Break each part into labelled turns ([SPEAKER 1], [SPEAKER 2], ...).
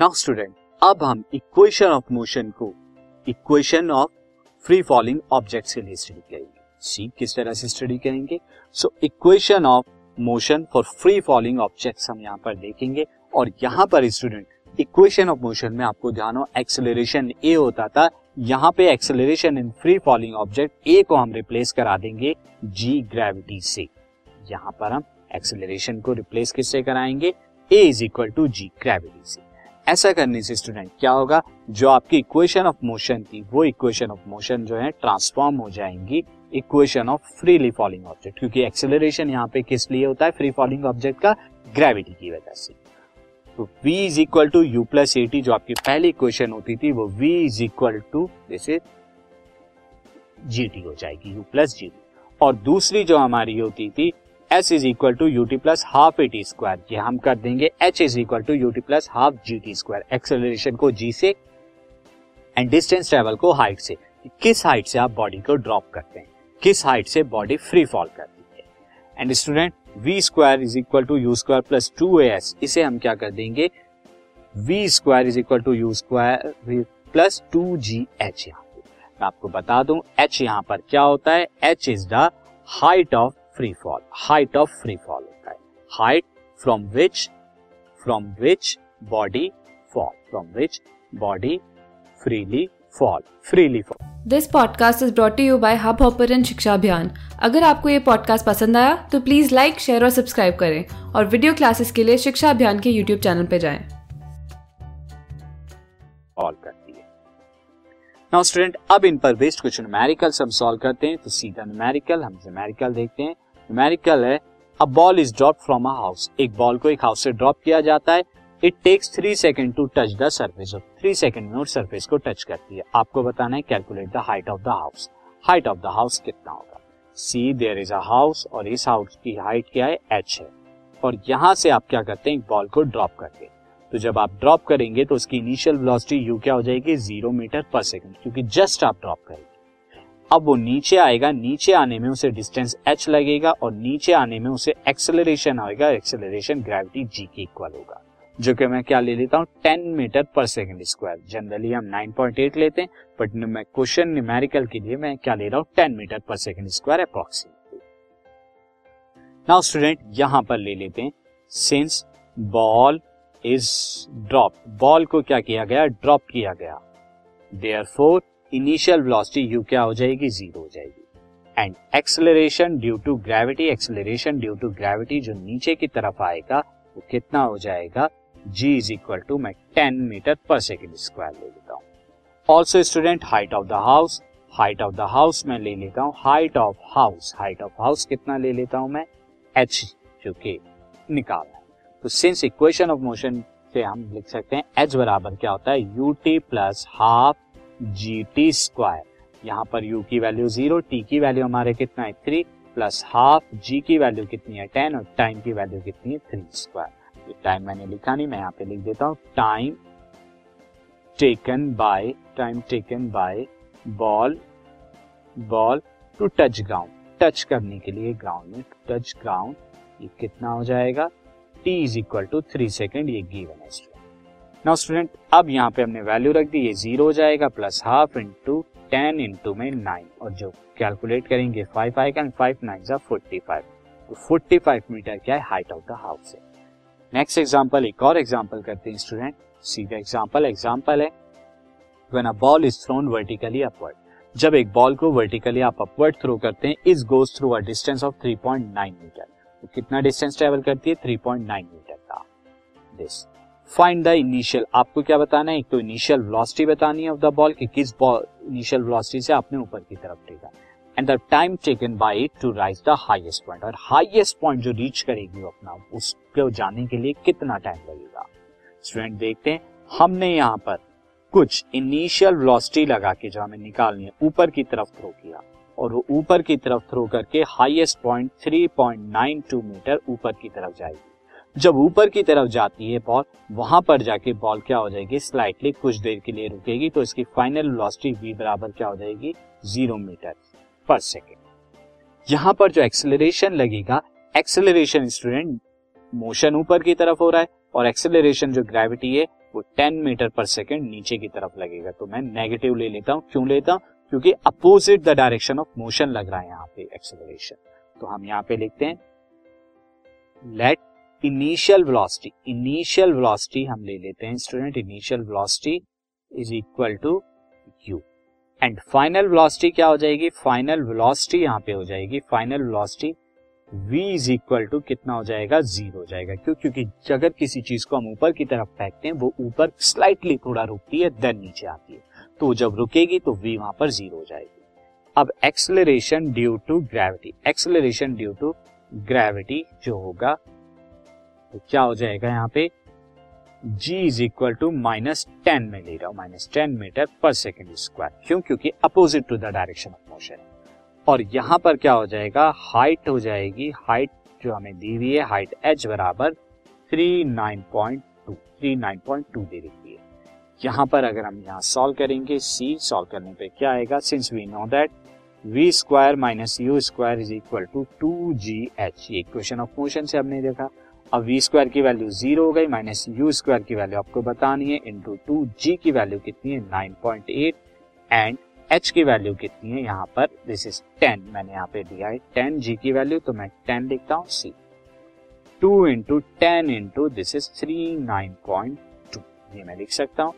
[SPEAKER 1] Now student अब हम equation of motion को equation of free falling object के लिए स्टडी करेंगे। सी किस तरह से स्टडी करेंगे? So equation of motion for free falling objects हम यहाँ पर देखेंगे। और यहाँ पर स्टूडेंट इक्वेशन ऑफ़ मोशन में आपको ध्यान हो एक्सेलरेशन ए होता था। यहाँ पे acceleration in free falling object a को हम रिप्लेस करा देंगे जी ग्रेविटी से। यहाँ पर हम एक्सेलरेशन को रिप्लेस किससे कराएँगे? A is equal to g gravity से। ऐसा करने से स्टूडेंट क्या होगा? जो आपकी इक्वेशन ऑफ़ मोशन थी, वो इक्वेशन ऑफ़ मोशन जो है ट्रांसफॉर्म हो जाएँगी equation of freely falling object क्योंकि एक्सेलरेशन यहाँ पे किस लिए होता है? फ्री फॉलिंग ऑब्जेक्ट का ग्रेविटी की वजह से। तो v is equal to u plus a t जो आपकी पहली इक्वेशन होती थी, वो v इज़ इक्वल टू जैसे जी टी हो जाएगी, u प्लस जी टी और दूसरी जो हमारी होती थी s is equal to U T plus half A T square ये हम कर देंगे H is equal to U T plus half g T square acceleration को जी से एंड डिस्टेंस ट्रेवल को हाइट से. किस हाइट से आप बॉडी को ड्रॉप करते हैं? किस हाइट से बॉडी फ्री फॉल करती है? And student v square is equal to u square plus two a s इसे हम क्या कर देंगे? V square is equal to u square plus two g h यहाँ पे. मैं आपको बता दूँ एच यहाँ पर क्या होता है? H is the height of free fall height of free fall होता है। Height from which from which body fall from which body freely fall freely fall
[SPEAKER 2] this podcast is brought you by Hubhopper शिक्षा अभियान अगर आपको ये podcast पसंद आया तो प्लीज़ लाइक शेयर और सब्सक्राइब करें और वीडियो क्लासेस के लिए शिक्षा अभियान के यूट्यूब चैनल पर जाएँ।
[SPEAKER 1] सॉल्व करती है। नाउ स्टूडेंट, अब इन पर बेस्ड कुछ न्यूमेरिकल हम सॉल्व करते हैं तो सीधा न्यूमेरिकल हम न्यूमेरिकल देखते हैं। न्यूमेरिकल है a ball is drop from a house एक बॉल को एक हाउस से ड्रॉप किया जाता है। It takes three second to touch the surface of three second में उस सर्फेस को टच करती है। आपको बताना है calculate the height of the house height of the house कितना होगा? See there is a house और इस हाउस की हाइट क्या है? एच है। और यहाँ से आप क्या करते हैं? बॉल को ड्रॉप करते हैं। तो जब आप ड्रॉप करेंगे तो उसकी इनिशियल वेलोसिटी यू क्या हो जाएगी? ज़ीरो मीटर पर सेकंड क्योंकि जस्ट आप ड्रॉप करेंगे। अब वो नीचे आएगा, नीचे आने में उसे डिस्टेंस एच लगेगा और नीचे आने में उसे एक्सेलरेशन आएगा एक्सेलरेशन ग्रेविटी जी के इक्वल होगा। जो कि मैं क्या ले लेता हूँ? Ten metre per second square generally हम नाइन पॉइंट एट लेते हैं बट मैं क्वेश्चन न्यूमेरिकल के लिए मैं क्या ले रहा हूँ? Ten metre per second square approximately now student यहाँ पर ले लेते हैं। Since ball is drop ball को क्या किया गया? ड्रॉप किया गया। Therefore initial velocity u क्या हो जाएगी? ज़ीरो हो जाएगी। And acceleration due to gravity acceleration due to gravity जो नीचे की तरफ़ आएगा, वो कितना हो जाएगा? जी इज़ इक्वल टू मैं ten metre per second square ले लेता हूँ। Also student height of the house height of the house मैं ले लेता हूँ। Height of house height of house कितना ले लेता हूँ मैं? एच जो कि है। तो सिंस इक्वेशन ऑफ़ मोशन से हम लिख सकते हैं एच बराबर क्या होता है? U t plus half g t square यहाँ पर यू की वैल्यू ज़ीरो टी की वैल्यू हमारे कितना है? थ्री प्लस हाफ़ जी की वैल्यू कितनी है? टेन और टाइम की वैल्यू कितनी है? थ्री स्क्वायर ये टाइम मैंने लिखा नहीं, मैं यहाँ पे लिख देता हूँ. Time taken by time taken by ball ball to touch ground touch करने के लिए ग्राउंड में टच ग्राउंड ये कितना हो जाएगा? T is equal to three second ये गिवन है नाउ स्टूडेंट अब यहाँ पे हमने वैल्यू रख दी, ये ज़ीरो हो जाएगा plus half into ten into में नाइन और जो कैलकुलेट करेंगे फाइव आएगा फाइव नाइन फोर्टी फाइव तो फोर्टी फाइव मीटर क्या है? हाइट ऑफ़ द हाउस है। नेक्स्ट एग्ज़ाम्पल एक और एग्ज़ाम्पल करते हैं स्टूडेंट सीधा एग्ज़ाम्पल एग्ज़ाम्पल है। When a ball is thrown vertically upward जब एक बॉल को वर्टिकली आप अपवर्ड थ्रो करते हैं is goes through a distance of 3.9 metre तो कितना डिस्टेंस ट्रेवल करती है? 3.9 मीटर का। दिस फाइंड द इनिशियल आपको क्या बताना है? एक तो इनिशियल वेलोसिटी बतानी है ऑफ़ द बॉल कि किस बॉल इनिशियल वेलोसिटी से आपने ऊपर की तरफ़ टेका and the time taken by it to rise the highest point और हाईएस्ट पॉइंट जो रीच करेगी अपना, उसको जाने के लिए कितना टाइम लगेगा? स्टूडेंट देखते हैं। हमने यहाँ पर कुछ इनिशियल वेलोसिटी लगा के जो हमें निकालनी है, ऊपर की तरफ़ थ्रो किया। और वो ऊपर की तरफ़ थ्रो करके हाईएस्ट पॉइंट 3.92 मीटर ऊपर की तरफ़ जाएगी। जब ऊपर की तरफ़ जाती है बॉल वहाँ पर जाके बॉल क्या हो जाएगी? स्लाइटली कुछ देर के लिए रुकेगी तो इसकी फाइनल वेलोसिटी वी बराबर क्या हो जाएगी? ज़ीरो मीटर पर सेकेंड यहाँ पर जो एक्सेलरेशन लगेगा एक्सेलरेशन स्टूडेंट मोशन ऊपर की तरफ़ हो रहा है और एक्सेलरेशन जो ग्रेविटी है, वो 10 मीटर पर सेकेंड नीचे की तरफ़ लगेगा। तो मैं नेगेटिव ले लेता हूँ। क्यों लेता हूँ? क्योंकि opposite the direction of motion लग रहा है यहाँ पे एक्सेलरेशन तो हम यहाँ पे लिखते हैं let initial velocity initial velocity हम ले लेते हैं student initial velocity is equal to u and final velocity क्या हो जाएगी? फाइनल वेलोसिटी यहाँ पे हो जाएगी। Final velocity v is equal to कितना हो जाएगा? ज़ीरो हो जाएगा। क्यों? क्योंकि अगर किसी चीज़ को हम ऊपर की तरफ़ फेंकते हैं, वो ऊपर स्लाइटली थोड़ा रुकती है देन नीचे आती है। तो जब रुकेगी तो v वहाँ पर ज़ीरो हो जाएगी। अब acceleration due to gravity acceleration due to gravity जो होगा तो क्या हो जाएगा यहाँ पे? G is equal to minus ten में ले रहा हूँ। Minus ten metre per second square क्यों? क्योंकि opposite to the direction of motion और यहाँ पर क्या हो जाएगा? हाइट हो जाएगी। हाइट जो हमें दी हुई है हाइट एच बराबर three nine point two three nine point two दे रही है। यहाँ पर अगर हम यहाँ सॉल्व करेंगे सी सॉल्व करने पे क्या आएगा? Since we know that v square minus u square is equal to two g h ये इक्वेशन ऑफ़ मोशन से हमने देखा। अब वी स्क्वायर की वैल्यू ज़ीरो हो गई माइनस यू स्क्वायर की वैल्यू आपको बतानी है इंटू टू जी की वैल्यू कितनी है? Nine point eight and h की वैल्यू कितनी है? यहाँ पर दिस इज़ टेन मैंने यहाँ पे दिया है टेन जी की वैल्यू तो मैं टेन लिखता हूँ see two into ten into this is three nine point two ये मैं लिख सकता हूँ।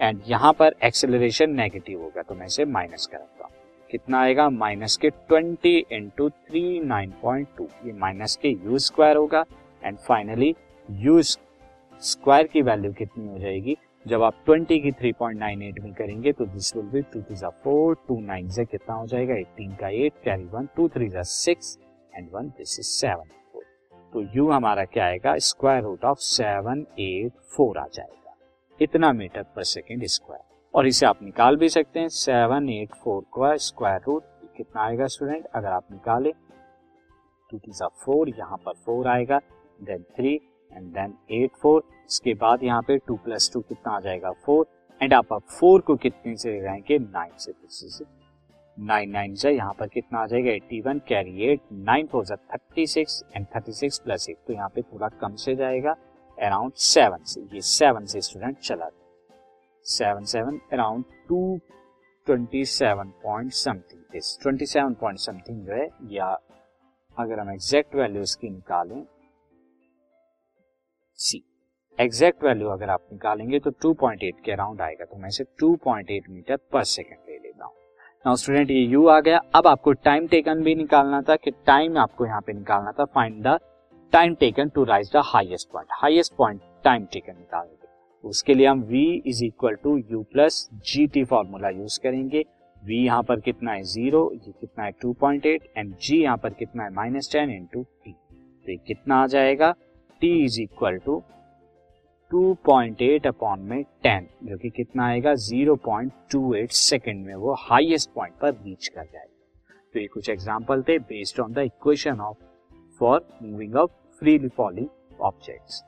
[SPEAKER 1] एंड यहाँ पर एक्सेलरेशन नेगेटिव होगा तो मैं इसे माइनस करता हूँ। कितना आएगा? माइनस के twenty into three nine point two ये माइनस के यू स्क्वायर होगा। एंड फाइनली यू स्क्वायर की वैल्यू कितनी हो जाएगी? जब आप 20 की 3.98 में करेंगे तो this will be two three four two nine से कितना हो जाएगा? 18 का 8 carry one two three six and one this is seven तो यू हमारा क्या आएगा? Square root of seven eight four आ जाएगा। इतना मीटर पर सेकेंड स्क्वायर। और इसे आप निकाल भी सकते हैं। सेवन एट फोर का स्क्वायर रूट कितना आएगा स्टूडेंट? अगर आप निकाले, टू जा फोर, यहाँ पर फोर आएगा then three and then eight four इसके बाद यहाँ पे टू प्लस टू कितना आ जाएगा? फोर एंड आप अब फोर को कितने से लगाएँगे नाइन से? से नाइन नाइन से यहाँ पर कितना आ जाएगा? Eighty one carry eight nine four thirty six and thirty six plus eight तो यहाँ पे थोड़ा कम से जाएगा। अराउंड सेवन से ये सेवन से स्टूडेंट चला गया seven seven around two twenty seven point something this twenty seven point something जो है, या अगर हम एग्जैक्ट वैल्यू इसकी निकालें सी एग्जैक्ट वैल्यू अगर आप निकालेंगे तो 2.8 के अराउंड आएगा। तो मैं इसे 2.8 मीटर पर सेकेंड ले लेता हूँ। नाउ स्टूडेंट ये यू आ गया। अब आपको टाइम टेकन भी निकालना था कि टाइम आपको यहाँ पे निकालना था। Find the time taken to rise the highest point highest point time taken निकालेंगे। उसके लिए हम v is equal to u plus g t formula use करेंगे। V यहाँ पर कितना है? ज़ीरो ये कितना है? 2.8 एंड g यहाँ पर कितना है? माइनस टेन इंटू टी तो ये कितना आ जाएगा? T is equal to 2.8 upon में 10 जो कि कितना आएगा? 0.28 सेकंड में वो हाईएस्ट पॉइंट पर रीच कर जाएगा। तो ये कुछ एग्जांपल थे based on the equation of for moving of freely falling objects